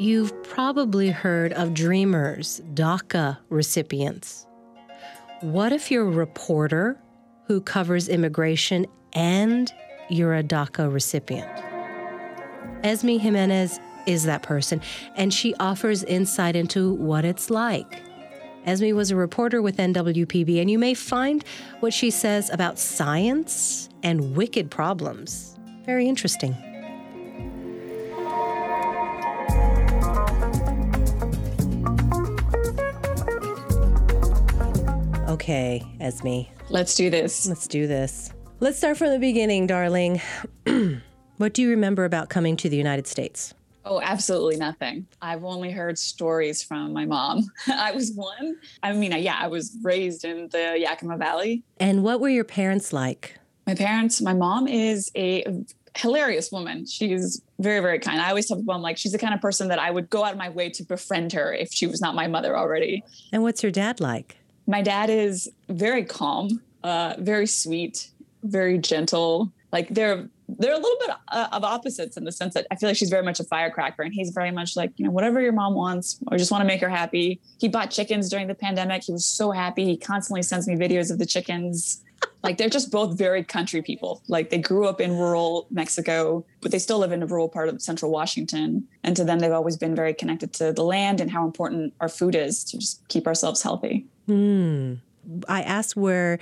You've probably heard of Dreamers, DACA recipients. What if you're a reporter who covers immigration and you're a DACA recipient? Esme Jimenez is that person, and she offers insight into what it's like. Esme was a reporter with NWPB, and you may find what she says about science and wicked problems very interesting. Okay, Esme. Let's do this. Let's do this. Let's start from the beginning, darling. what do you remember about coming to the United States? Oh, absolutely nothing. I've only heard stories from my mom. I was one. I mean, yeah, I was raised in the Yakima Valley. And what were your parents like? My parents, my mom is a hilarious woman. She's very, very kind. I always tell people, I'm like, she's the kind of person that I would go out of my way to befriend her if she was not my mother already. And what's your dad like? My dad is very calm, uh, very sweet, very gentle. Like they're they're a little bit uh, of opposites in the sense that I feel like she's very much a firecracker and he's very much like, you know, whatever your mom wants, or just want to make her happy. He bought chickens during the pandemic. He was so happy. He constantly sends me videos of the chickens like they're just both very country people. Like they grew up in rural Mexico, but they still live in a rural part of central Washington. And to them, they've always been very connected to the land and how important our food is to just keep ourselves healthy. Hmm. I asked where,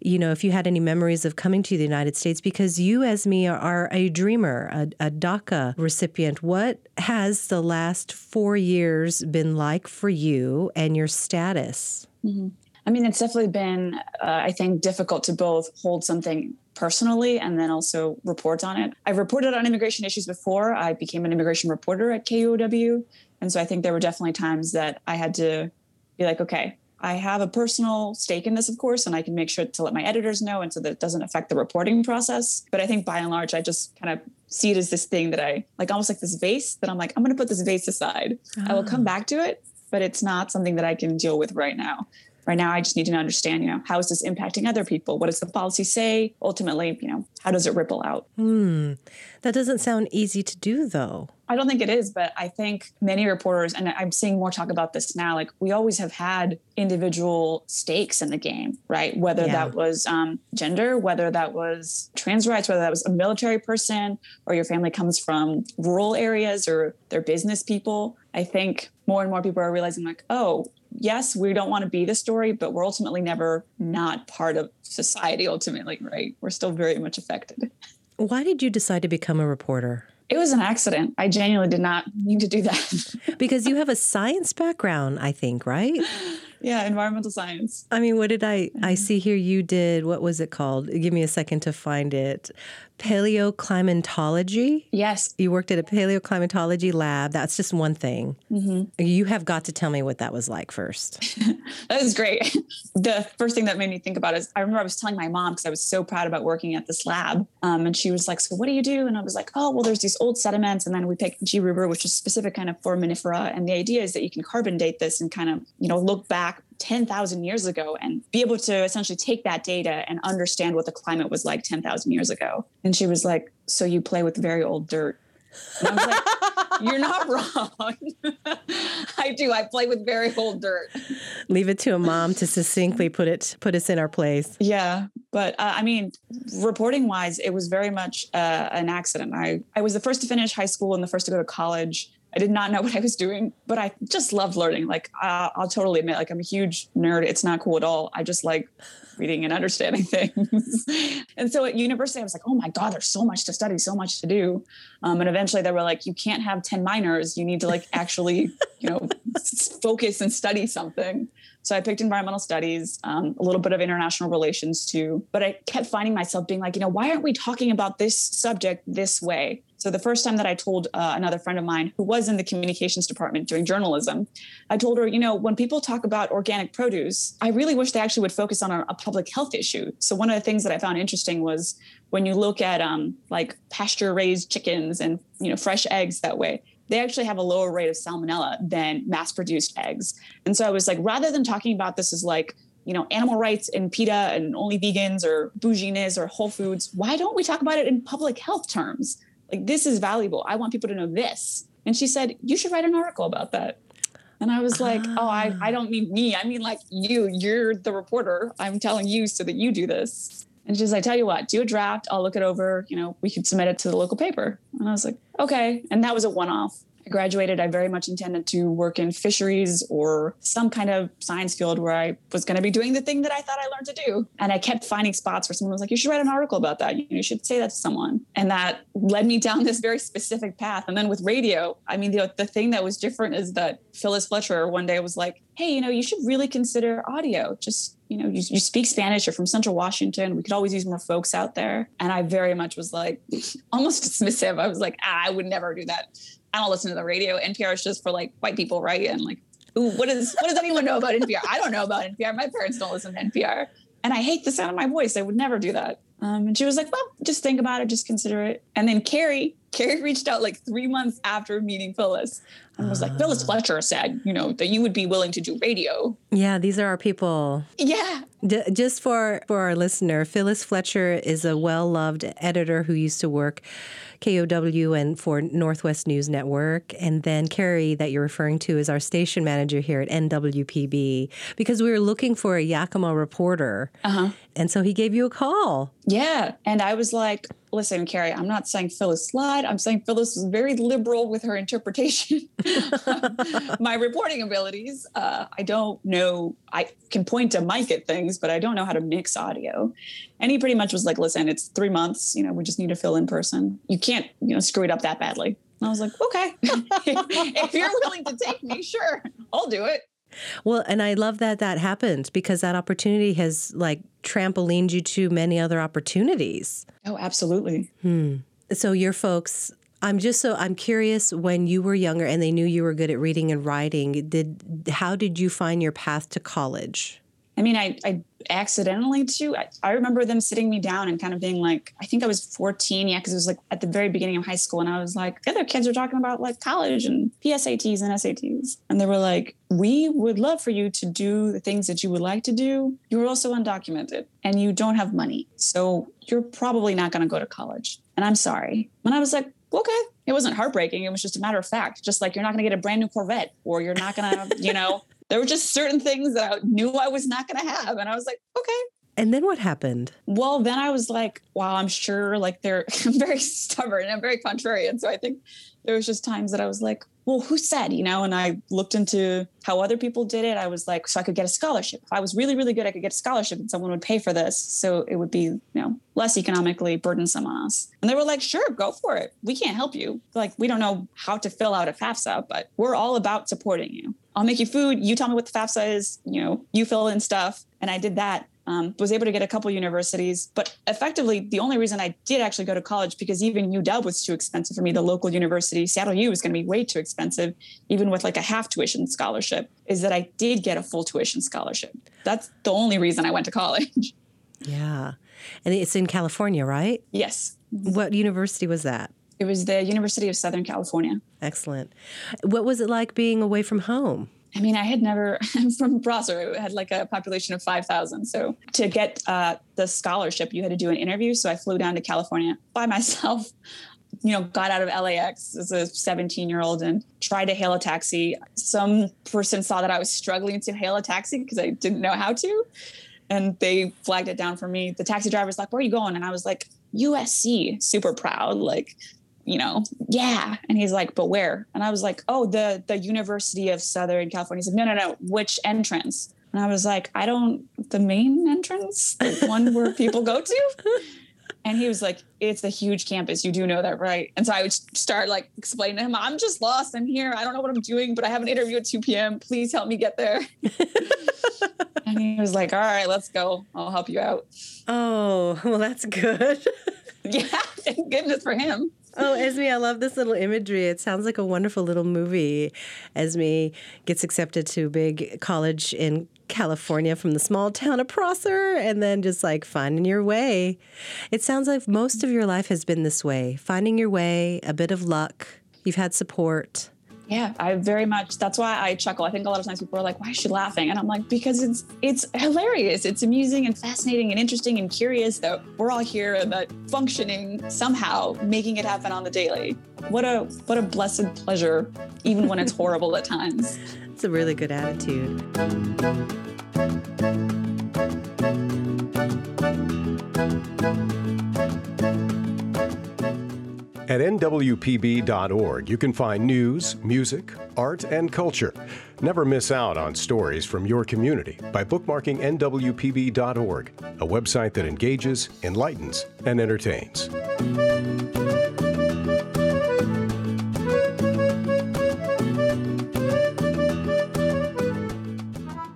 you know, if you had any memories of coming to the United States because you, Esme, are a dreamer, a, a DACA recipient. What has the last four years been like for you and your status? Mm-hmm. I mean, it's definitely been, uh, I think, difficult to both hold something personally and then also report on it. I've reported on immigration issues before. I became an immigration reporter at KUOW. And so I think there were definitely times that I had to be like, okay, I have a personal stake in this, of course, and I can make sure to let my editors know and so that it doesn't affect the reporting process. But I think by and large, I just kind of see it as this thing that I like almost like this vase that I'm like, I'm going to put this vase aside. I will come ah. back to it, but it's not something that I can deal with right now right now i just need to understand you know how is this impacting other people? What does the policy say? Ultimately you know how does it ripple out? Hmm. That doesn't sound easy to do though. I don't think it is but i think many reporters and i'm seeing more talk about this now like we always have had individual stakes in the game right? Whether yeah. that was um, gender whether that was trans rights whether that was a military person or your family comes from rural areas or they're business people. I think more and more people are realizing like oh yes, we don't want to be the story, but we're ultimately never not part of society, ultimately, right? We're still very much affected. Why did you decide to become a reporter? It was an accident. I genuinely did not mean to do that. because you have a science background, I think, right? yeah, environmental science. I mean, what did I I mm-hmm. see here you did what was it called? Give me a second to find it. Paleoclimatology? Yes. You worked at a paleoclimatology lab. That's just one thing. Mm-hmm. You have got to tell me what that was like first. that was great. The first thing that made me think about is I remember I was telling my mom because I was so proud about working at this lab. Um, and she was like, So what do you do? And I was like, Oh, well, there's these old sediments. And then we picked G. ruber, which is specific kind of foraminifera. And the idea is that you can carbon date this and kind of, you know, look back 10,000 years ago and be able to essentially take that data and understand what the climate was like 10,000 years ago. And she was like, So you play with very old dirt. And I was like, You're not wrong. I do. I play with very old dirt. Leave it to a mom to succinctly put it put us in our place. Yeah, but uh, I mean, reporting wise, it was very much uh, an accident. I I was the first to finish high school and the first to go to college. I did not know what I was doing, but I just loved learning. Like uh, I'll totally admit, like I'm a huge nerd. It's not cool at all. I just like reading and understanding things. and so at university, I was like, oh my God, there's so much to study, so much to do. Um, and eventually they were like, you can't have 10 minors. You need to like actually, you know, focus and study something. So I picked environmental studies, um, a little bit of international relations too. But I kept finding myself being like, you know, why aren't we talking about this subject this way? So the first time that I told uh, another friend of mine who was in the communications department doing journalism, I told her, you know, when people talk about organic produce, I really wish they actually would focus on a, a public health issue. So one of the things that I found interesting was when you look at um, like pasture raised chickens and you know fresh eggs that way they actually have a lower rate of salmonella than mass produced eggs. And so I was like, rather than talking about this as like, you know, animal rights and PETA and only vegans or bouginis or Whole Foods, why don't we talk about it in public health terms? Like, this is valuable. I want people to know this. And she said, You should write an article about that. And I was like, Oh, I, I don't mean me. I mean like you. You're the reporter. I'm telling you so that you do this. And she's like, I tell you what, do a draft. I'll look it over. You know, we could submit it to the local paper. And I was like, okay. And that was a one off. I graduated, I very much intended to work in fisheries or some kind of science field where I was going to be doing the thing that I thought I learned to do. And I kept finding spots where someone was like, you should write an article about that. You, should say that to someone. And that led me down this very specific path. And then with radio, I mean, the, the thing that was different is that Phyllis Fletcher one day was like, hey, you know, you should really consider audio. Just, you know, you, you speak Spanish, you're from Central Washington. We could always use more folks out there. And I very much was like, almost dismissive. I was like, ah, I would never do that. I don't listen to the radio. NPR is just for like white people, right? And like, ooh, what is what does anyone know about NPR? I don't know about NPR. My parents don't listen to NPR. And I hate the sound of my voice. I would never do that. Um, and she was like, well, just think about it, just consider it. And then Carrie, Carrie reached out like three months after meeting Phyllis and was like, Phyllis ah. Fletcher said, you know, that you would be willing to do radio. Yeah, these are our people. Yeah. D- just for for our listener, Phyllis Fletcher is a well loved editor who used to work KUOW and for Northwest News Network. And then Carrie, that you're referring to, is our station manager here at NWPB because we were looking for a Yakima reporter. Uh-huh. And so he gave you a call. Yeah. And I was like, listen, Carrie, I'm not saying Phyllis lied. I'm saying Phyllis was very liberal with her interpretation. my reporting abilities. Uh, I don't know. I can point a mic at things, but I don't know how to mix audio. And he pretty much was like, listen, it's three months. You know, we just need to fill in person. You can't, you know, screw it up that badly. And I was like, okay, if you're willing to take me, sure, I'll do it. Well, and I love that that happened because that opportunity has like trampolined you to many other opportunities. Oh, absolutely. Hmm. So your folks I'm just so I'm curious when you were younger and they knew you were good at reading and writing, did how did you find your path to college? I mean, I, I accidentally too. I, I, remember them sitting me down and kind of being like, I think I was 14, yeah, because it was like at the very beginning of high school. And I was like, the other kids are talking about like college and PSATs and SATs. And they were like, we would love for you to do the things that you would like to do. You're also undocumented and you don't have money. So you're probably not going to go to college. And I'm sorry. And I was like, okay. It wasn't heartbreaking. It was just a matter of fact. Just like you're not going to get a brand new Corvette or you're not going to, you know, there were just certain things that I knew I was not going to have. And I was like, okay. And then what happened? Well, then I was like, wow, I'm sure like they're I'm very stubborn and I'm very contrarian. So I think there was just times that I was like, well, who said, you know, and I looked into how other people did it. I was like, so I could get a scholarship. If I was really, really good, I could get a scholarship and someone would pay for this. So it would be, you know, less economically burdensome on us. And they were like, sure, go for it. We can't help you. Like, we don't know how to fill out a FAFSA, but we're all about supporting you. I'll make you food. You tell me what the FAFSA is, you know, you fill in stuff. And I did that um, was able to get a couple universities, but effectively the only reason I did actually go to college because even UW was too expensive for me. The local university, Seattle U, was going to be way too expensive, even with like a half tuition scholarship. Is that I did get a full tuition scholarship. That's the only reason I went to college. Yeah, and it's in California, right? Yes. What university was that? It was the University of Southern California. Excellent. What was it like being away from home? I mean, I had never, I'm from Prosser, it had like a population of 5,000. So to get uh, the scholarship, you had to do an interview. So I flew down to California by myself, you know, got out of LAX as a 17 year old and tried to hail a taxi. Some person saw that I was struggling to hail a taxi because I didn't know how to. And they flagged it down for me. The taxi driver was like, Where are you going? And I was like, USC, super proud. Like, you know, yeah. And he's like, but where? And I was like, oh, the the University of Southern California. He's like, no, no, no. Which entrance? And I was like, I don't. The main entrance, the one where people go to. And he was like, it's a huge campus. You do know that, right? And so I would start like explaining to him, I'm just lost. I'm here. I don't know what I'm doing, but I have an interview at 2 p.m. Please help me get there. and he was like, all right, let's go. I'll help you out. Oh, well, that's good. yeah, thank goodness for him. Oh, Esme, I love this little imagery. It sounds like a wonderful little movie. Esme gets accepted to a big college in California from the small town of Prosser and then just like finding your way. It sounds like most of your life has been this way finding your way, a bit of luck. You've had support. Yeah, I very much. That's why I chuckle. I think a lot of times people are like, "Why is she laughing?" And I'm like, because it's it's hilarious. It's amusing and fascinating and interesting and curious that we're all here and that functioning somehow, making it happen on the daily. What a what a blessed pleasure, even when it's horrible at times. It's a really good attitude. At NWPB.org, you can find news, music, art, and culture. Never miss out on stories from your community by bookmarking NWPB.org, a website that engages, enlightens, and entertains.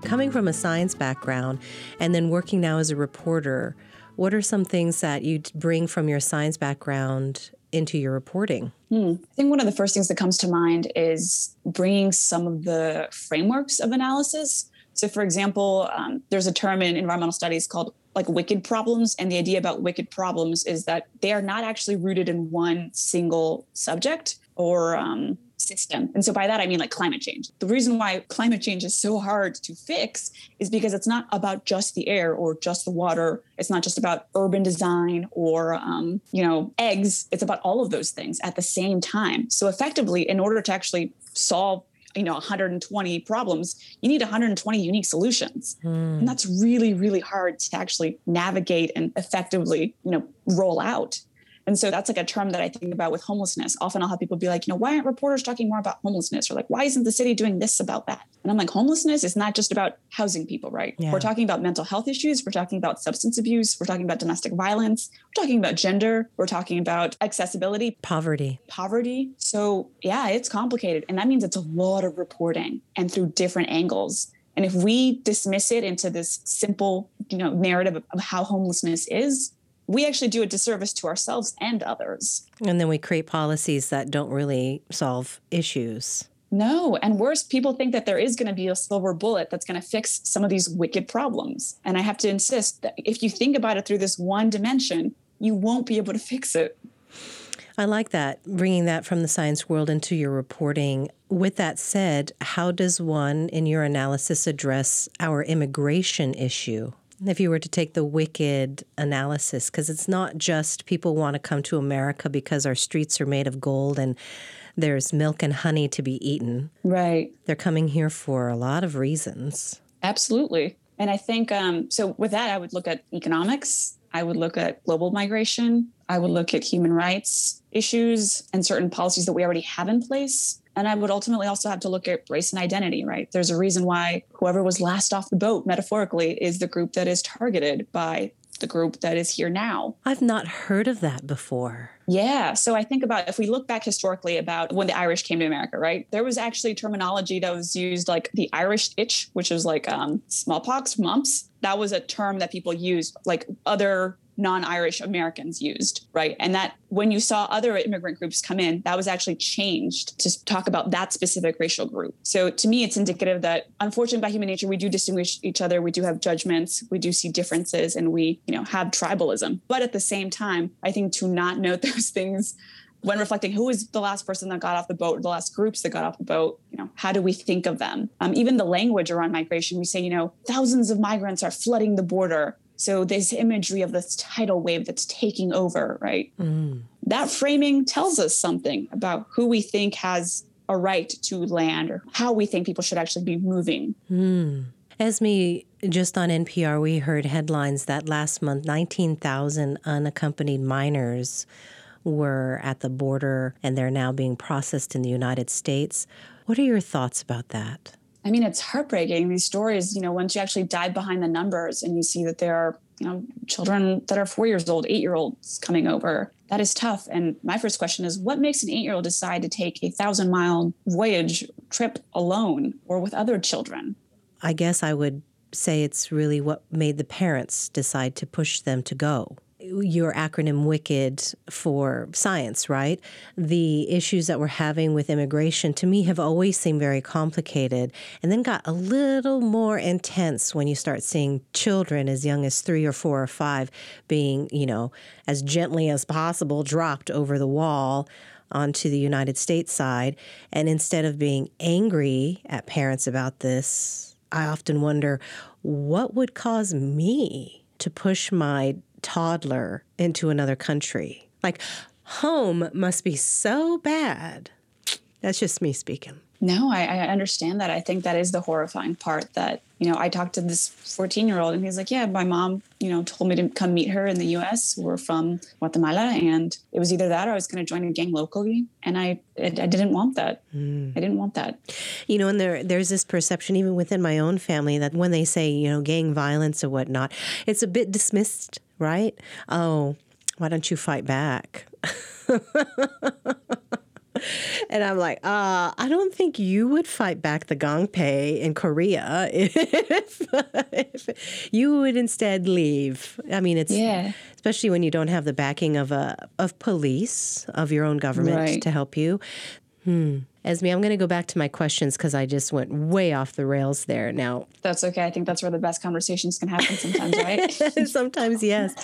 Coming from a science background and then working now as a reporter, what are some things that you bring from your science background into your reporting? Hmm. I think one of the first things that comes to mind is bringing some of the frameworks of analysis. So, for example, um, there's a term in environmental studies called like wicked problems. And the idea about wicked problems is that they are not actually rooted in one single subject or um, system. And so by that, I mean like climate change. The reason why climate change is so hard to fix is because it's not about just the air or just the water. It's not just about urban design or, um, you know, eggs. It's about all of those things at the same time. So effectively, in order to actually solve you know 120 problems you need 120 unique solutions mm. and that's really really hard to actually navigate and effectively you know roll out and so that's like a term that I think about with homelessness. Often I'll have people be like, you know, why aren't reporters talking more about homelessness? Or like, why isn't the city doing this about that? And I'm like, homelessness is not just about housing people, right? Yeah. We're talking about mental health issues. We're talking about substance abuse. We're talking about domestic violence. We're talking about gender. We're talking about accessibility, poverty. Poverty. So yeah, it's complicated. And that means it's a lot of reporting and through different angles. And if we dismiss it into this simple, you know, narrative of, of how homelessness is, we actually do a disservice to ourselves and others. And then we create policies that don't really solve issues. No, and worse, people think that there is going to be a silver bullet that's going to fix some of these wicked problems. And I have to insist that if you think about it through this one dimension, you won't be able to fix it. I like that, bringing that from the science world into your reporting. With that said, how does one, in your analysis, address our immigration issue? If you were to take the wicked analysis, because it's not just people want to come to America because our streets are made of gold and there's milk and honey to be eaten. Right. They're coming here for a lot of reasons. Absolutely. And I think um, so. With that, I would look at economics. I would look at global migration. I would look at human rights issues and certain policies that we already have in place. And I would ultimately also have to look at race and identity, right? There's a reason why whoever was last off the boat, metaphorically, is the group that is targeted by the group that is here now. I've not heard of that before. Yeah. So I think about if we look back historically about when the Irish came to America, right? There was actually terminology that was used like the Irish itch, which is like um, smallpox, mumps. That was a term that people used, like other non-Irish Americans used, right? And that when you saw other immigrant groups come in, that was actually changed to talk about that specific racial group. So to me, it's indicative that unfortunately by human nature, we do distinguish each other. We do have judgments. We do see differences and we, you know, have tribalism. But at the same time, I think to not note those things when reflecting who was the last person that got off the boat, the last groups that got off the boat, you know, how do we think of them? Um, even the language around migration, we say, you know, thousands of migrants are flooding the border. So this imagery of this tidal wave that's taking over, right? Mm. That framing tells us something about who we think has a right to land or how we think people should actually be moving. Mm. Esme, just on NPR, we heard headlines that last month 19,000 unaccompanied minors were at the border and they're now being processed in the United States. What are your thoughts about that? I mean, it's heartbreaking. These stories, you know, once you actually dive behind the numbers and you see that there are, you know, children that are four years old, eight year olds coming over, that is tough. And my first question is what makes an eight year old decide to take a thousand mile voyage trip alone or with other children? I guess I would say it's really what made the parents decide to push them to go your acronym WICKED for science, right? The issues that we're having with immigration to me have always seemed very complicated and then got a little more intense when you start seeing children as young as three or four or five being, you know, as gently as possible dropped over the wall onto the United States side. And instead of being angry at parents about this, I often wonder what would cause me to push my toddler into another country. Like, home must be so bad. That's just me speaking. No, I, I, understand that. I think that is the horrifying part that, you know, I talked to this 14 year old and he's like, yeah, my mom, you know, told me to come meet her in the US. We're from Guatemala. And it was either that or I was going to join a gang locally. And I, I, I didn't want that. Mm. I didn't want that. You know, and there, there's this perception even within my own family that when they say, you know, gang violence or whatnot, it's a bit dismissed right? Oh, why don't you fight back? and I'm like, uh, I don't think you would fight back the Gangpei in Korea if, if, you would instead leave. I mean, it's yeah. especially when you don't have the backing of a of police of your own government right. to help you. Hmm. Esme, I'm going to go back to my questions because I just went way off the rails there. Now, that's okay. I think that's where the best conversations can happen sometimes, right? sometimes, yes.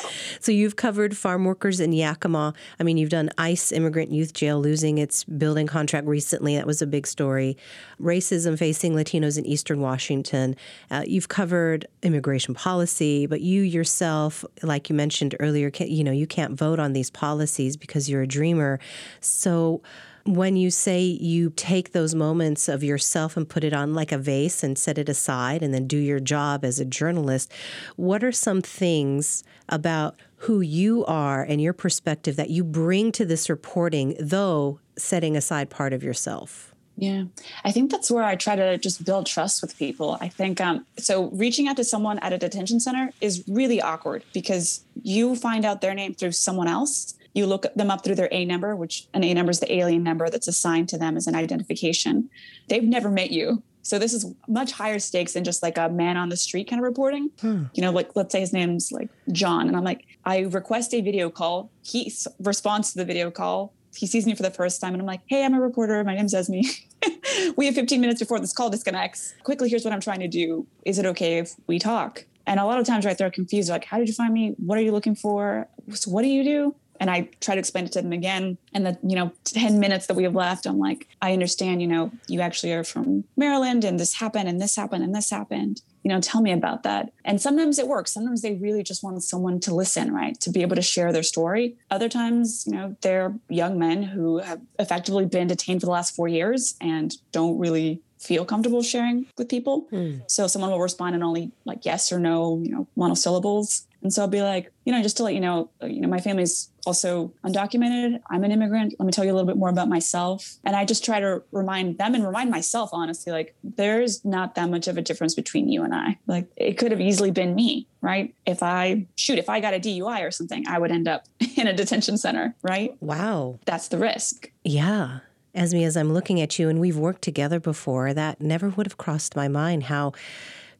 So, you've covered farm workers in Yakima. I mean, you've done ICE Immigrant Youth Jail losing its building contract recently. That was a big story. Racism facing Latinos in Eastern Washington. Uh, you've covered immigration policy, but you yourself, like you mentioned earlier, you know, you can't vote on these policies because you're a dreamer. So, when you say you take those moments of yourself and put it on like a vase and set it aside and then do your job as a journalist, what are some things about who you are and your perspective that you bring to this reporting, though setting aside part of yourself? Yeah, I think that's where I try to just build trust with people. I think um, so. Reaching out to someone at a detention center is really awkward because you find out their name through someone else you look them up through their A number, which an A number is the alien number that's assigned to them as an identification. They've never met you. So this is much higher stakes than just like a man on the street kind of reporting. Hmm. You know, like let's say his name's like John, and I'm like, I request a video call. He responds to the video call. He sees me for the first time, and I'm like, Hey, I'm a reporter. My name's Esme. we have 15 minutes before this call disconnects. Quickly, here's what I'm trying to do. Is it okay if we talk? And a lot of times, right, they're confused. Like, How did you find me? What are you looking for? So what do you do? And I try to explain it to them again. And the, you know, 10 minutes that we have left, I'm like, I understand, you know, you actually are from Maryland and this happened and this happened and this happened. You know, tell me about that. And sometimes it works. Sometimes they really just want someone to listen, right? To be able to share their story. Other times, you know, they're young men who have effectively been detained for the last four years and don't really feel comfortable sharing with people. Hmm. So someone will respond in only like yes or no, you know, monosyllables. And so I'll be like, you know, just to let you know, you know, my family's also undocumented. I'm an immigrant. Let me tell you a little bit more about myself. And I just try to remind them and remind myself, honestly, like there's not that much of a difference between you and I. Like it could have easily been me, right? If I shoot, if I got a DUI or something, I would end up in a detention center, right? Wow. That's the risk. Yeah. Esme, as I'm looking at you, and we've worked together before, that never would have crossed my mind how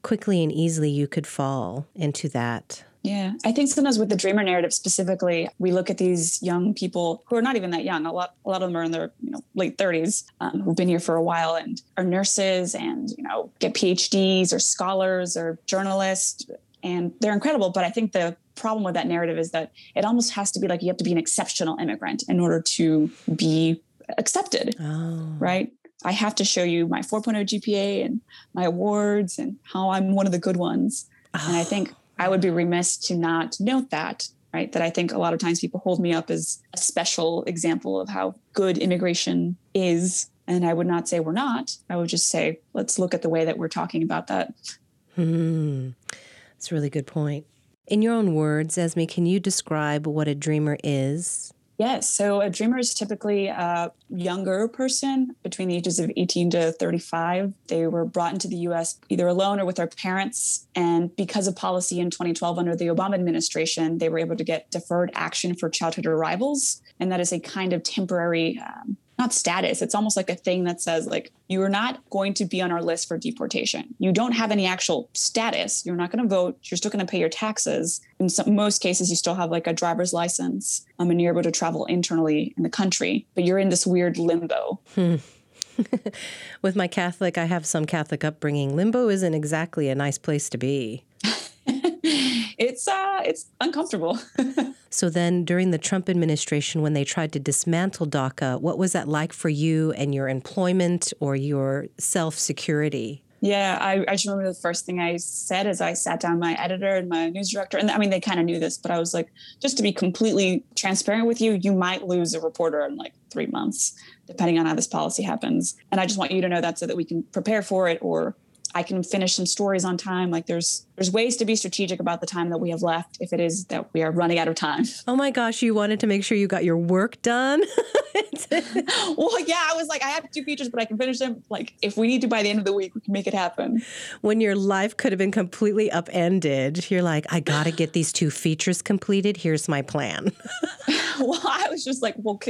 quickly and easily you could fall into that yeah, I think sometimes with the dreamer narrative specifically, we look at these young people who are not even that young. A lot, a lot of them are in their you know late 30s, um, who've been here for a while and are nurses and you know get PhDs or scholars or journalists, and they're incredible. But I think the problem with that narrative is that it almost has to be like you have to be an exceptional immigrant in order to be accepted, oh. right? I have to show you my 4.0 GPA and my awards and how I'm one of the good ones. Oh. And I think I would be remiss to not note that, right? That I think a lot of times people hold me up as a special example of how good immigration is. And I would not say we're not. I would just say, let's look at the way that we're talking about that. Hmm. That's a really good point. In your own words, Esme, can you describe what a dreamer is Yes. So a dreamer is typically a younger person between the ages of 18 to 35. They were brought into the US either alone or with their parents. And because of policy in 2012 under the Obama administration, they were able to get deferred action for childhood arrivals. And that is a kind of temporary um, not status. It's almost like a thing that says like you are not going to be on our list for deportation. You don't have any actual status. You're not going to vote. You're still going to pay your taxes. In some, most cases, you still have like a driver's license, um, and you're able to travel internally in the country. But you're in this weird limbo. Hmm. With my Catholic, I have some Catholic upbringing. Limbo isn't exactly a nice place to be. It's uh it's uncomfortable. so then during the Trump administration when they tried to dismantle DACA, what was that like for you and your employment or your self-security? Yeah, I, I just remember the first thing I said as I sat down my editor and my news director. And I mean, they kind of knew this, but I was like, just to be completely transparent with you, you might lose a reporter in like three months, depending on how this policy happens. And I just want you to know that so that we can prepare for it or I can finish some stories on time. Like there's there's ways to be strategic about the time that we have left if it is that we are running out of time. Oh my gosh, you wanted to make sure you got your work done. well, yeah, I was like, I have two features, but I can finish them. Like if we need to by the end of the week, we can make it happen. When your life could have been completely upended, you're like, I got to get these two features completed. Here's my plan. well, I was just like, well,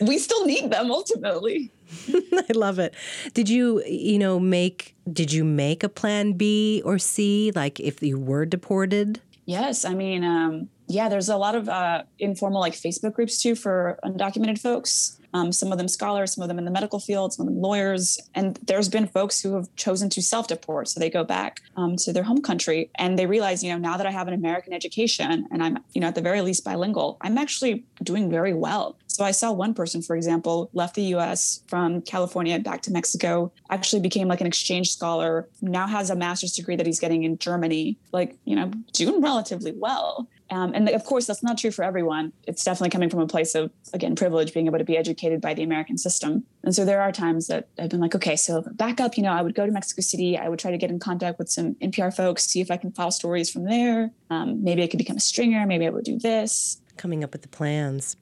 we still need them ultimately. I love it. Did you, you know, make did you make a plan B or C like if you were deported? Yes, I mean, um, yeah, there's a lot of uh, informal like Facebook groups too for undocumented folks. Um, some of them scholars, some of them in the medical field, some of them lawyers. And there's been folks who have chosen to self deport. So they go back um, to their home country and they realize, you know, now that I have an American education and I'm, you know, at the very least bilingual, I'm actually doing very well. So I saw one person, for example, left the US from California back to Mexico, actually became like an exchange scholar, now has a master's degree that he's getting in Germany, like, you know, doing relatively well. Um, and of course, that's not true for everyone. It's definitely coming from a place of, again, privilege, being able to be educated by the American system. And so there are times that I've been like, okay, so back up, you know, I would go to Mexico City. I would try to get in contact with some NPR folks, see if I can file stories from there. Um, maybe I could become a stringer. Maybe I would do this. Coming up with the plans.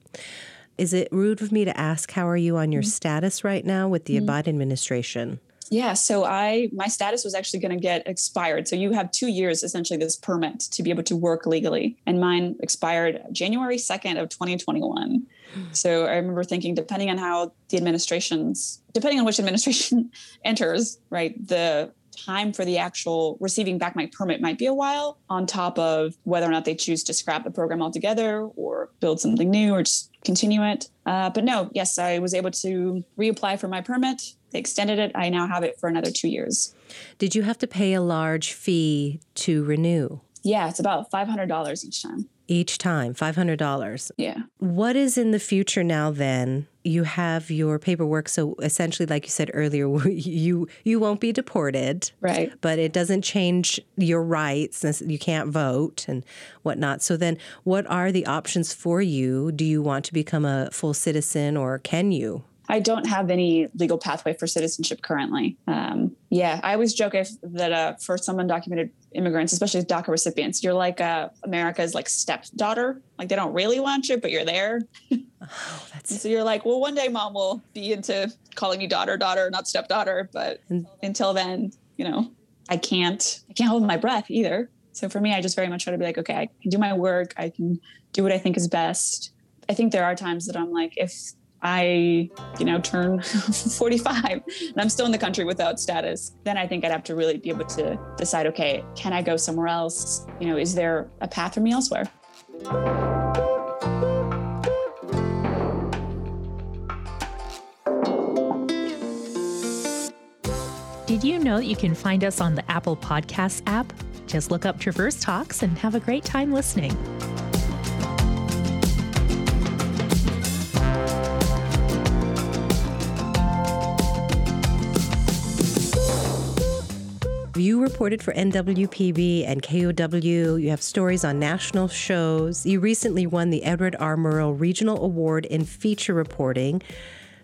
Is it rude of me to ask how are you on your mm-hmm. status right now with the mm-hmm. Biden administration? Yeah, so I my status was actually going to get expired. So you have 2 years essentially this permit to be able to work legally and mine expired January 2nd of 2021. So I remember thinking depending on how the administrations depending on which administration enters, right? The time for the actual receiving back my permit might be a while on top of whether or not they choose to scrap the program altogether or build something new or just continue it. Uh, but no, yes, I was able to reapply for my permit they extended it. I now have it for another two years. Did you have to pay a large fee to renew? Yeah, it's about $500 each time. Each time, $500. Yeah. What is in the future now then? You have your paperwork so essentially like you said earlier you you won't be deported. Right. But it doesn't change your rights you can't vote and whatnot. So then what are the options for you? Do you want to become a full citizen or can you? I don't have any legal pathway for citizenship currently. Um, yeah, I always joke if, that uh, for some undocumented immigrants, especially DACA recipients, you're like uh, America's like stepdaughter. Like they don't really want you, but you're there. Oh, that's... so you're like, well, one day mom will be into calling me daughter, daughter, not stepdaughter. But and... until then, you know, I can't, I can't hold my breath either. So for me, I just very much try to be like, okay, I can do my work. I can do what I think is best. I think there are times that I'm like, if I, you know, turn 45 and I'm still in the country without status, then I think I'd have to really be able to decide, okay, can I go somewhere else? You know, is there a path for me elsewhere? Did you know that you can find us on the Apple Podcasts app? Just look up Traverse Talks and have a great time listening. You reported for NWPB and KUOW. You have stories on national shows. You recently won the Edward R. Murrow Regional Award in feature reporting.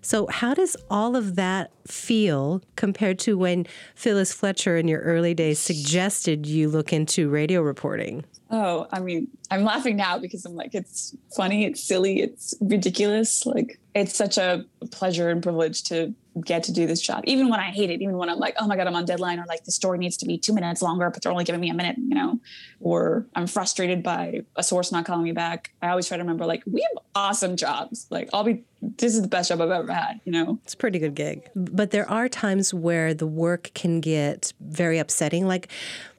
So, how does all of that feel compared to when Phyllis Fletcher in your early days suggested you look into radio reporting? Oh, I mean, I'm laughing now because I'm like, it's funny, it's silly, it's ridiculous. Like, it's such a pleasure and privilege to get to do this job, even when I hate it, even when I'm like, oh my God, I'm on deadline, or like the story needs to be two minutes longer, but they're only giving me a minute, you know, or I'm frustrated by a source not calling me back. I always try to remember, like, we have awesome jobs. Like, I'll be, this is the best job I've ever had, you know? It's a pretty good gig. But there are times where the work can get very upsetting. Like,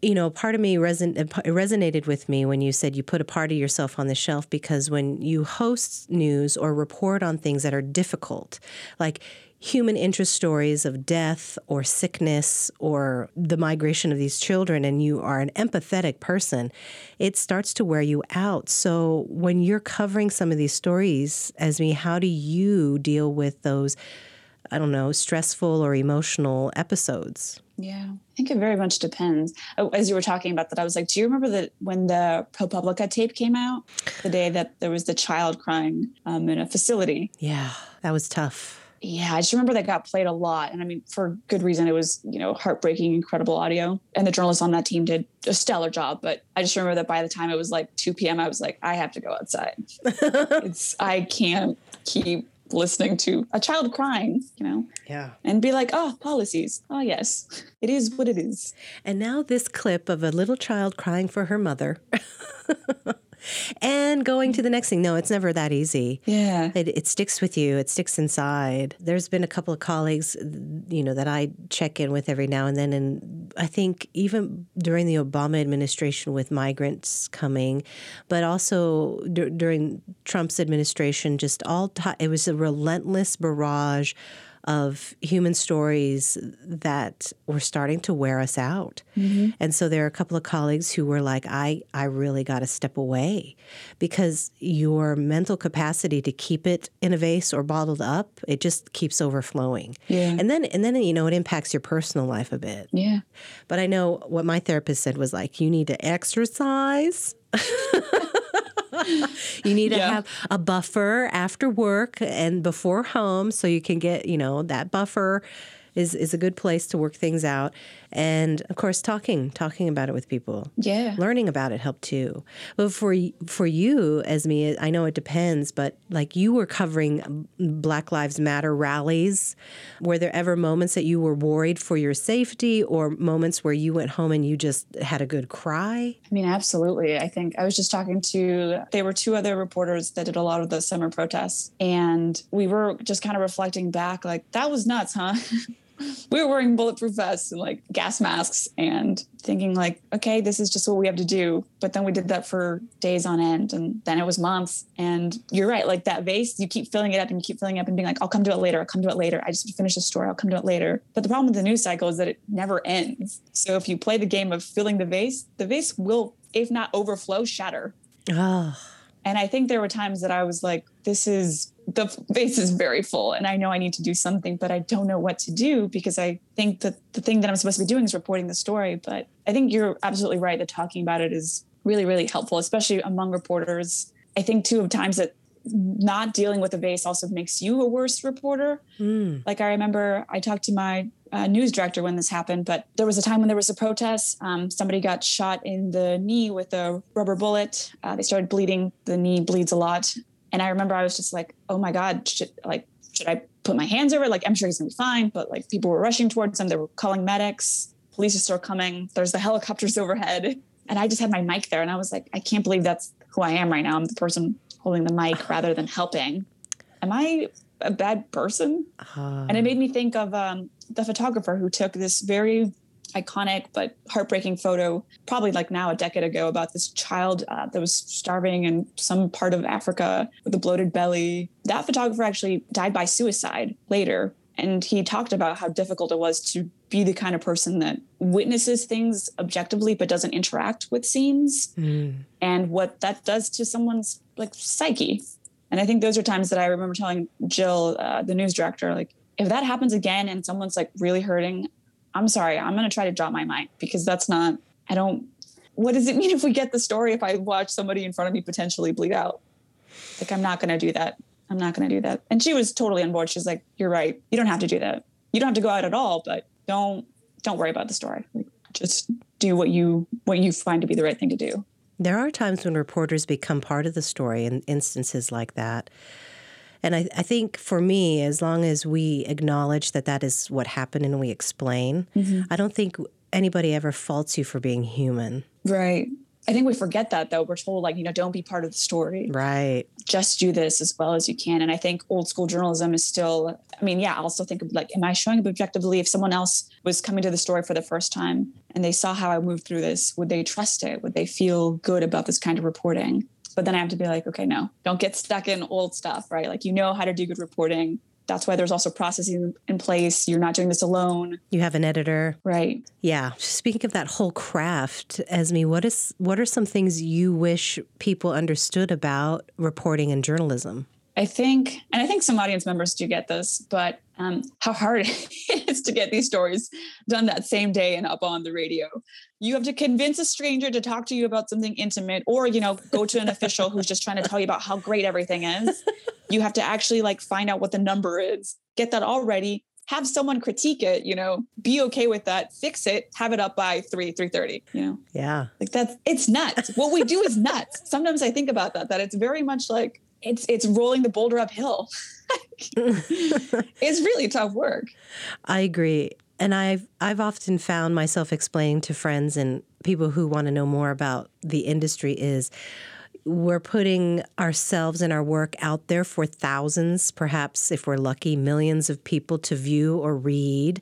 you know, part of me reson- resonated with me when you said you put a part of yourself on the shelf because when you host news or report on things that are difficult, like human interest stories of death or sickness or the migration of these children and you are an empathetic person, it starts to wear you out. So when you're covering some of these stories, Esme, how do you deal with those, I don't know, stressful or emotional episodes? Yeah, I think it very much depends. Oh, as you were talking about that, I was like, do you remember that when the ProPublica tape came out, the day that there was the child crying um, in a facility? Yeah, that was tough yeah, I just remember that got played a lot. And I mean, for good reason. It was, you know, heartbreaking, incredible audio. And the journalists on that team did a stellar job. But I just remember that by the time it was like 2 p.m., I was like, I have to go outside. it's, I can't keep listening to a child crying, you know? Yeah. And be like, oh, policies. Oh, yes, it is what it is. And now this clip of a little child crying for her mother. and going to the next thing. No, it's never that easy. Yeah. It, it, sticks with you, it sticks inside. There's been a couple of colleagues, you know, that I check in with every now and then. And I think even during the Obama administration with migrants coming, but also d- during Trump's administration, just all time, it was a relentless barrage of human stories that were starting to wear us out. Mm-hmm. And so there are a couple of colleagues who were like, I, I really got to step away because your mental capacity to keep it in a vase or bottled up, it just keeps overflowing. Yeah. And then and then you know it impacts your personal life a bit. Yeah. But I know what my therapist said was like, you need to exercise. you need to yeah. have a buffer after work and before home so you can get, you know, that buffer is is a good place to work things out and of course talking talking about it with people. Yeah. Learning about it helped too. But for for you Esme I know it depends but like you were covering Black Lives Matter rallies. Were there ever moments that you were worried for your safety or moments where you went home and you just had a good cry? I mean absolutely. I think I was just talking to there were two other reporters that did a lot of the summer protests and we were just kind of reflecting back like that was nuts huh we were wearing bulletproof vests and like gas masks and thinking like okay this is just what we have to do. But then we did that for days on end and then it was months. And you're right like that vase you keep filling it up and you keep filling it up and being like i'll come to it later i'll come to it later. I just finished the story i'll come to it later. But the problem with the news cycle is that it never ends. So if you play the game of filling the vase the vase will if not overflow shatter. Oh and I think there were times that I was like, this is the vase is very full and I know I need to do something, but I don't know what to do because I think that the thing that I'm supposed to be doing is reporting the story. But I think you're absolutely right that talking about it is really, really helpful, especially among reporters. I think too of times that not dealing with a vase also makes you a worse reporter. Mm. Like I remember I talked to my uh, news director when this happened, but there was a time when there was a protest. Um, somebody got shot in the knee with a rubber bullet. Uh, they started bleeding. The knee bleeds a lot. And I remember I was just like, oh my God, should, like, should I put my hands over? Like, I'm sure he's gonna be fine. But like, people were rushing towards him. They were calling medics. Police are still coming. There's the helicopters overhead. And I just had my mic there. And I was like, I can't believe that's who I am right now. I'm the person holding the mic rather than helping. Am I a bad person? Uh, and it made me think of um, the photographer who took this very iconic but heartbreaking photo, probably like now a decade ago, about this child uh, that was starving in some part of Africa with a bloated belly. That photographer actually died by suicide later. And he talked about how difficult it was to be the kind of person that witnesses things objectively but doesn't interact with scenes mm. and what that does to someone's like psyche. And I think those are times that I remember telling Jill, uh, the news director, like, if that happens again and someone's like really hurting, I'm sorry, I'm going to try to drop my mic because that's not, I don't, what does it mean if we get the story if I watch somebody in front of me potentially bleed out? Like, I'm not going to do that. I'm not going to do that. And she was totally on board. She's like, you're right. You don't have to do that. You don't have to go out at all, but don't, don't worry about the story. Like, just do what you, what you find to be the right thing to do. There are times when reporters become part of the story in instances like that. And I, I think for me, as long as we acknowledge that that is what happened and we explain, mm-hmm. I don't think anybody ever faults you for being human. Right. I think we forget that though. We're told like, you know, don't be part of the story. Right. Just do this as well as you can. And I think old school journalism is still, I mean, yeah, I also think of like, am I showing up objectively? If someone else was coming to the story for the first time and they saw how I moved through this, would they trust it? Would they feel good about this kind of reporting? But then I have to be like, okay, no, don't get stuck in old stuff, right? Like, you know how to do good reporting. That's why there's also processing in place. You're not doing this alone, You have an editor. right? Yeah. Speaking of that whole craft, Esme, what is what are some things you wish people understood about reporting and journalism? I think, and I think some audience members do get this, but um, how hard it is to get these stories done that same day and up on the radio. You have to convince a stranger to talk to you about something intimate, or you know, go to an official who's just trying to tell you about how great everything is. You have to actually like find out what the number is, get that all ready, have someone critique it, you know, be okay with that, fix it, have it up by three, three thirty. You know, Yeah. like that's it's nuts. what we do is nuts. Sometimes I think about that, that it's very much like it's it's rolling the boulder uphill. it's really tough work. I agree. And I've I've often found myself explaining to friends and people who want to know more about the industry is we're putting ourselves and our work out there for thousands, perhaps if we're lucky, millions of people to view or read.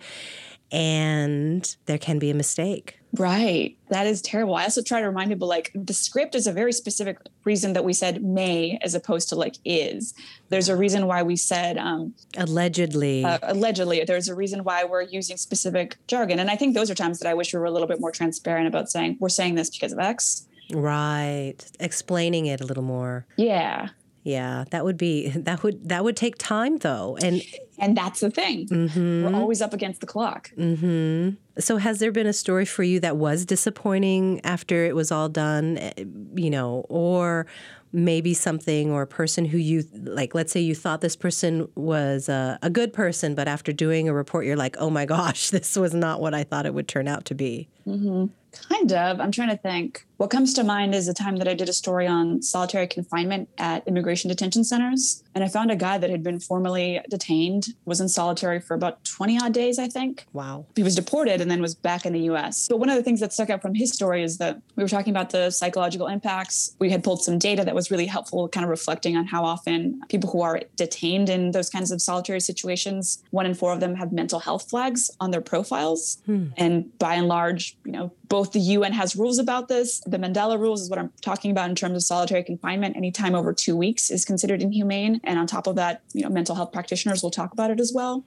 And there can be a mistake. Right. That is terrible. I also try to remind people like the script is a very specific reason that we said may as opposed to like is. There's a reason why we said um, Allegedly. uh, allegedly. There's a reason why we're using specific jargon. And I think those are times that I wish we were a little bit more transparent about saying we're saying this because of X. right. Explaining it a little more. Yeah. Yeah. That would be that would that would take time though. And And that's the thing. Mm-hmm. We're always up against the clock. Mm-hmm. So, has there been a story for you that was disappointing after it was all done, eh, you know, or maybe something or a person who you like, let's say you thought this person was a, a good person, but after doing a report, you're like, oh my gosh, this was not what I thought it would turn out to be? Mm-hmm. Kind of. I'm trying to think. What comes to mind is a time that I did a story on solitary confinement at immigration detention centers. And I found a guy that had been formally detained, was in solitary for about 20 odd days, I think. Wow. He was deported and then was back in the US. But one of the things that stuck out from his story is that we were talking about the psychological impacts. We had pulled some data that was really helpful, kind of reflecting on how often people who are detained in those kinds of solitary situations, one in four of them have mental health flags on their profiles. Hmm. And by and large, you know, both the UN has rules about this. The Mandela rules is what I'm talking about in terms of solitary confinement. Anytime over two weeks is considered inhumane. And on top of that, you know, mental health practitioners will talk about it as well.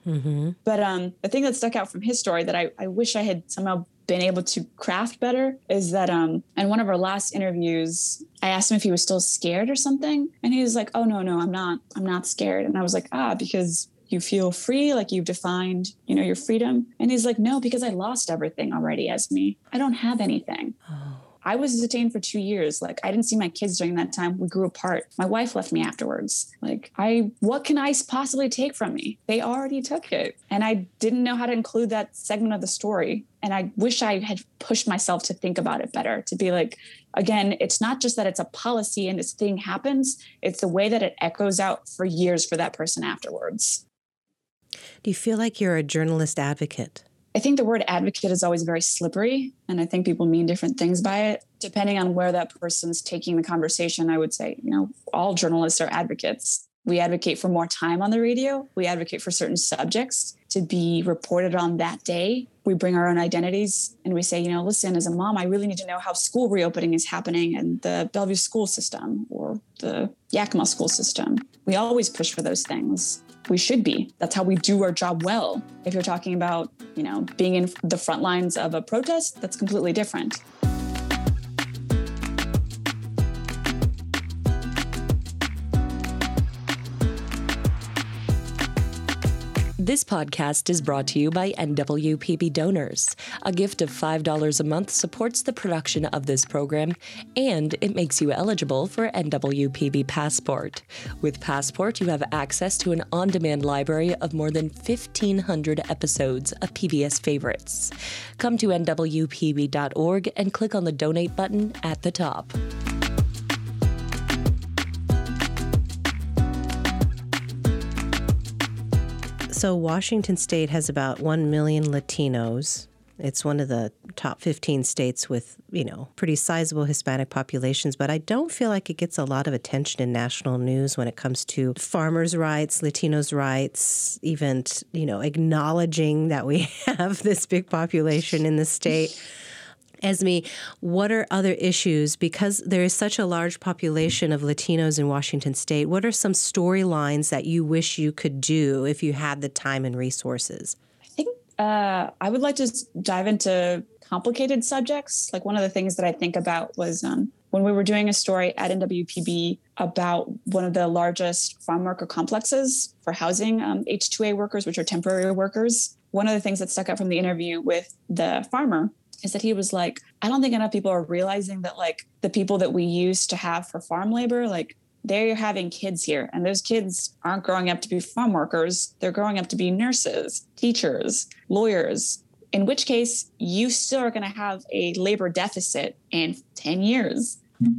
But um, the thing that stuck out from his story that I, I wish I had somehow been able to craft better is that um, in one of our last interviews, I asked him if he was still scared or something, and he was like, "Oh no, no, I'm not. I'm not scared." And I was like, "Ah, because." You feel free, like you've defined, you know, your freedom. And he's like, no, because I lost everything already Esme. I don't have anything. I was detained for two years. Like I didn't see my kids during that time. We grew apart. My wife left me afterwards. Like I, what can I possibly take from me? They already took it. And I didn't know how to include that segment of the story. And I wish I had pushed myself to think about it better, to be like, again, it's not just that it's a policy and this thing happens, it's the way that it echoes out for years for that person afterwards. Do you feel like you're a journalist advocate? I think the word advocate is always very slippery, and I think people mean different things by it. Depending on where that person's taking the conversation, I would say, you know, all journalists are advocates. We advocate for more time on the radio. We advocate for certain subjects to be reported on that day. We bring our own identities and we say, you know, listen, as a mom, I really need to know how school reopening is happening in the Bellevue school system or the Yakima school system. We always push for those things we should be. That's how we do our job well. If you're talking about, you know, being in the front lines of a protest, that's completely different. This podcast is brought to you by NWPB donors. A gift of $5 a month supports the production of this program, and it makes you eligible for NWPB Passport. With Passport, you have access to an on demand library of more than 1,500 episodes of PBS favorites. Come to NWPB.org and click on the donate button at the top. So, Washington State has about 1 million Latinos. It's one of the top 15 states with, you know, pretty sizable Hispanic populations, but I don't feel like it gets a lot of attention in national news when it comes to farmers' rights, Latinos' rights, even, you know, acknowledging that we have this big population in the state. Esme, what are other issues? Because there is such a large population of Latinos in Washington state, what are some storylines that you wish you could do if you had the time and resources? I think uh, I would like to dive into complicated subjects. Like one of the things that I think about was um, when we were doing a story at NWPB about one of the largest farm worker complexes for housing um, H2A workers, which are temporary workers. One of the things that stuck out from the interview with the farmer is that he was like, I don't think enough people are realizing that like the people that we used to have for farm labor, like they're having kids here. And those kids aren't growing up to be farm workers. They're growing up to be nurses teachers lawyers. In which case you still are going to have a labor deficit in 10 years.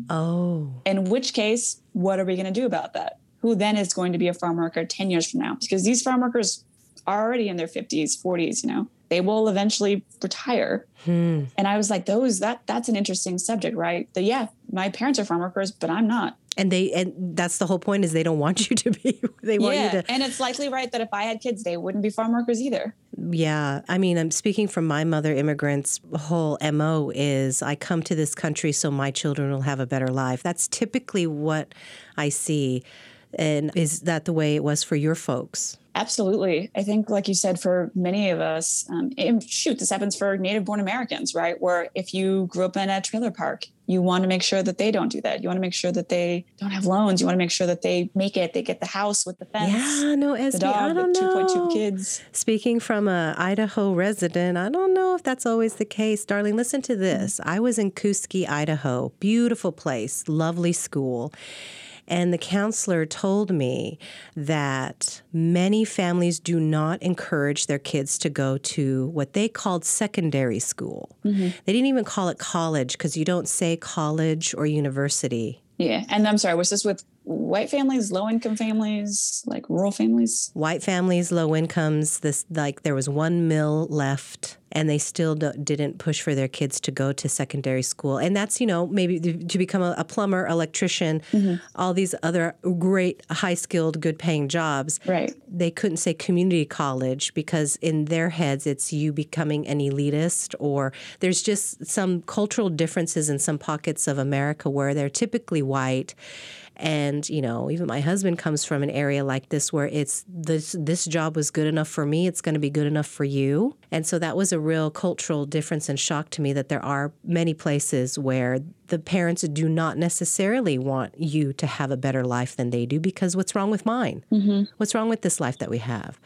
Oh. In which case what are we going to do about that? Who then is going to be a farm worker 10 years from now? Because these farm workers are already in their 50s 40s you know they will eventually retire. Hmm. And I was like, those that that's an interesting subject, right? That yeah, my parents are farm workers, but I'm not. And they and that's the whole point is they don't want you to be. They want yeah, you to. and it's likely right that if I had kids, they wouldn't be farm workers either. Yeah, I mean, I'm speaking from my mother immigrants. Whole mo is I come to this country so my children will have a better life. That's typically what I see. And is that the way it was for your folks? Absolutely. I think, like you said, for many of us, um, and shoot, this happens for native born Americans, right? Where if you grew up in a trailer park, you want to make sure that they don't do that. You want to make sure that they don't have loans. You want to make sure that they make it. They get the house with the fence. Yeah, no, Esme, the dog I don't with know. 2.2 kids. Speaking from a Idaho resident, I don't know if that's always the case. Darling, listen to this. I was in Kooskia, Idaho. Beautiful place, lovely school. And the counselor told me that many families do not encourage their kids to go to what they called secondary school. Mm-hmm. They didn't even call it college because you don't say college or university. Yeah. And I'm sorry, was this with white families, low income families, like rural families? White families, low incomes, this like there was one mill left and they still didn't push for their kids to go to secondary school. And that's, you know, maybe to become a, a plumber, electrician, mm-hmm. all these other great, high skilled, good paying jobs. Right. They couldn't say community college because in their heads it's you becoming an elitist or there's just some cultural differences in some pockets of America where they're typically white and you know even my husband comes from an area like this where it's this this job was good enough for me it's going to be good enough for you. And so that was a real cultural difference and shock to me that there are many places where the parents do not necessarily want you to have a better life than they do because what's wrong with mine? Mm-hmm. What's wrong with this life that we have?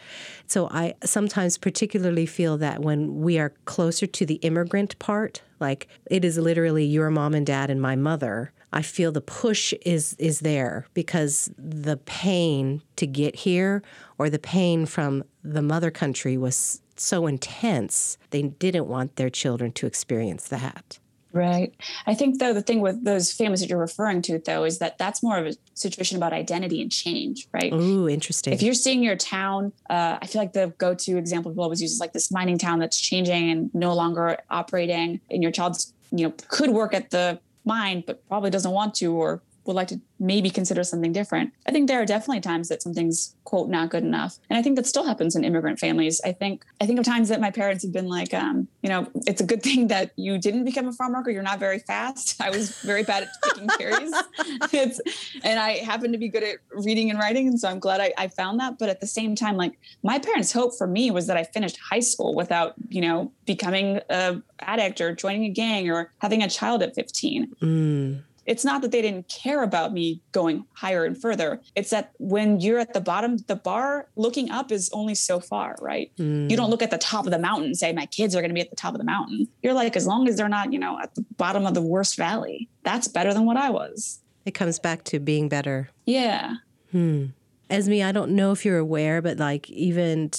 So i sometimes particularly feel that when we are closer to the immigrant part like it is literally your mom and dad and my mother I feel the push is is there because the pain to get here or the pain from the mother country was so intense. They didn't want their children to experience that. Right. I think though the thing with those families that you're referring to though is that that's more of a situation about identity and change, right? Ooh, interesting. If you're seeing your town, uh, I feel like the go-to example people always use is like this mining town that's changing and no longer operating, and your child's you know could work at the mine but probably doesn't want to or would like to maybe consider something different. I think there are definitely times that something's quote not good enough, and I think that still happens in immigrant families. I think I think of times that my parents have been like, um, you know, it's a good thing that you didn't become a farm worker. You're not very fast. I was very bad at picking cherries, it's, and I happen to be good at reading and writing, and so I'm glad I, I found that. But at the same time, like my parents' hope for me was that I finished high school without, you know, becoming a addict or joining a gang or having a child at 15 Mm, it's not that they didn't care about me going higher and further. It's that when you're at the bottom, the bar looking up is only so far, right? mm. You don't look at the top of the mountain and say, my kids are going to be at the top of the mountain. You're like, as long as they're not, you know, at the bottom of the worst valley, that's better than what I was. It comes back to being better. Yeah. Hmm. Esme, I don't know if you're aware, but like even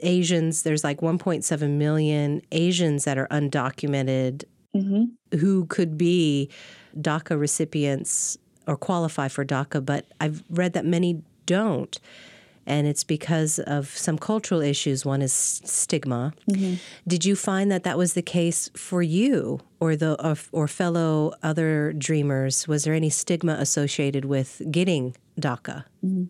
Asians, there's like 1.7 million Asians that are undocumented hmm who could be DACA recipients or qualify for DACA, but I've read that many don't. and it's because of some cultural issues. One is stigma. Mm-hmm. Did you find that that was the case for you or the or, or, fellow other dreamers? Was there any stigma associated with getting DACA? Mm-hmm.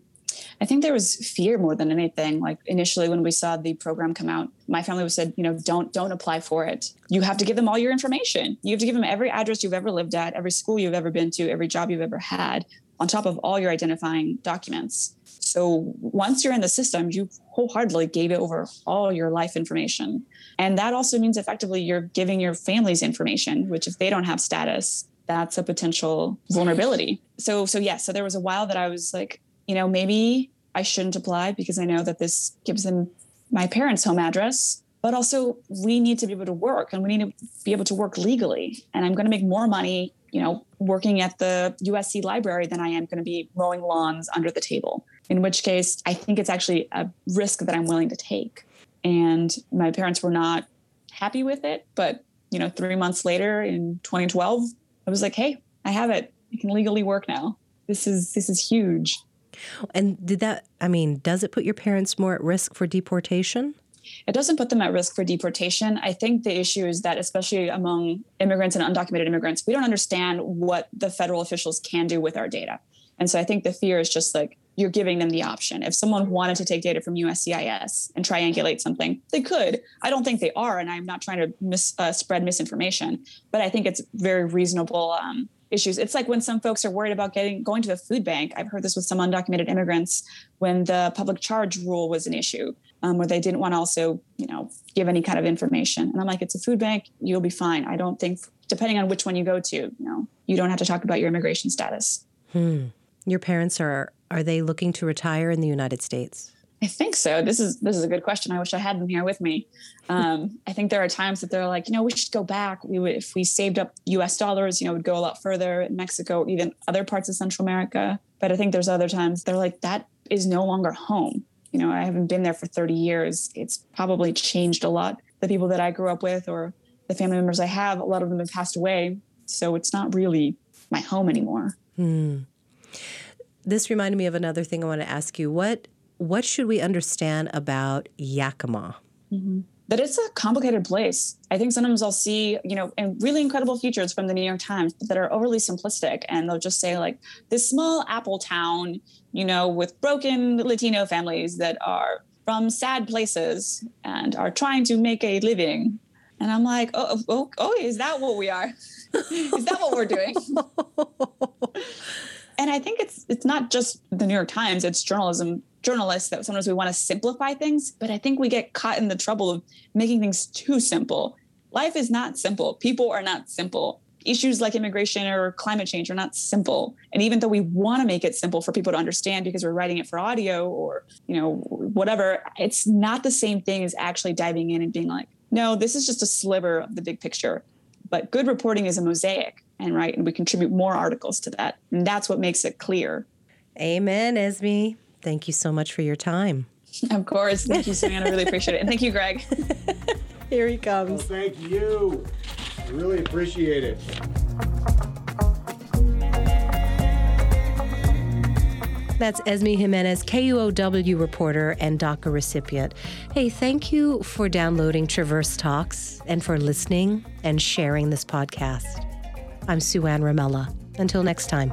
I think there was fear more than anything. Like initially when we saw the program come out, my family was said, you know, don't don't apply for it. You have to give them all your information. You have to give them every address you've ever lived at, every school you've ever been to, every job you've ever had, on top of all your identifying documents. So once you're in the system, you wholeheartedly gave it over all your life information. And that also means effectively you're giving your family's information, which if they don't have status, that's a potential vulnerability. So so yeah, so there was a while that I was like, you know, maybe I shouldn't apply because I know that this gives them my parents' home address. But also, we need to be able to work and we need to be able to work legally. And I'm going to make more money, you know, working at the USC library than I am going to be mowing lawns under the table. In which case, I think it's actually a risk that I'm willing to take. And my parents were not happy with it. But, you know, three months later in 2012, I was like, hey, I have it. I can legally work now. This is this is huge. And did that, I mean, does it put your parents more at risk for deportation? It doesn't put them at risk for deportation. I think the issue is that, especially among immigrants and undocumented immigrants, we don't understand what the federal officials can do with our data. And so I think the fear is just like you're giving them the option. If someone wanted to take data from USCIS and triangulate something, they could. I don't think they are, and I'm not trying to mis, uh, spread misinformation, but I think it's very reasonable um, issues. It's like when some folks are worried about getting going to the food bank. I've heard this with some undocumented immigrants when the public charge rule was an issue, um, where they didn't want to also, you know, give any kind of information. And I'm like, it's a food bank, you'll be fine. I don't think, depending on which one you go to, you know, you don't have to talk about your immigration status. Hmm. Your parents are are they looking to retire in the United States? I think so. This is this is a good question. I wish I had them here with me. Um, I think there are times that they're like, you know, we should go back. We would if we saved up U.S. dollars, you know, would go a lot further in Mexico, even other parts of Central America. But I think there's other times they're like, that is no longer home. You know, I haven't been there for 30 years. It's probably changed a lot. The people that I grew up with or the family members I have, a lot of them have passed away. So it's not really my home anymore. Hmm. This reminded me of another thing I want to ask you. What what should we understand about Yakima? Mm-hmm. That it's a complicated place. I think sometimes I'll see, you know, and really incredible features from the New York Times that are overly simplistic. And they'll just say, like, this small apple town, you know, with broken Latino families that are from sad places and are trying to make a living. And I'm like, oh, oh, oh is that what we are? is that what we're doing? and I think it's it's not just the New York Times; it's journalism journalists that sometimes we want to simplify things, but I think we get caught in the trouble of making things too simple. Life is not simple. People are not simple. Issues like immigration or climate change are not simple. And even though we want to make it simple for people to understand because we're writing it for audio or, you know, whatever, it's not the same thing as actually diving in and being like, no, this is just a sliver of the big picture. But good reporting is a mosaic, and right, and we contribute more articles to that. And that's what makes it clear. Amen, Esme. Thank you so much for your time. Of course. Thank you, Savannah. I really appreciate it. And thank you, Greg. Here he comes. Well, thank you. I really appreciate it. That's Esme Jimenez, KUOW reporter and DACA recipient. Hey, thank you for downloading Traverse Talks and for listening and sharing this podcast. I'm Sue Ann Ramella. Until next time.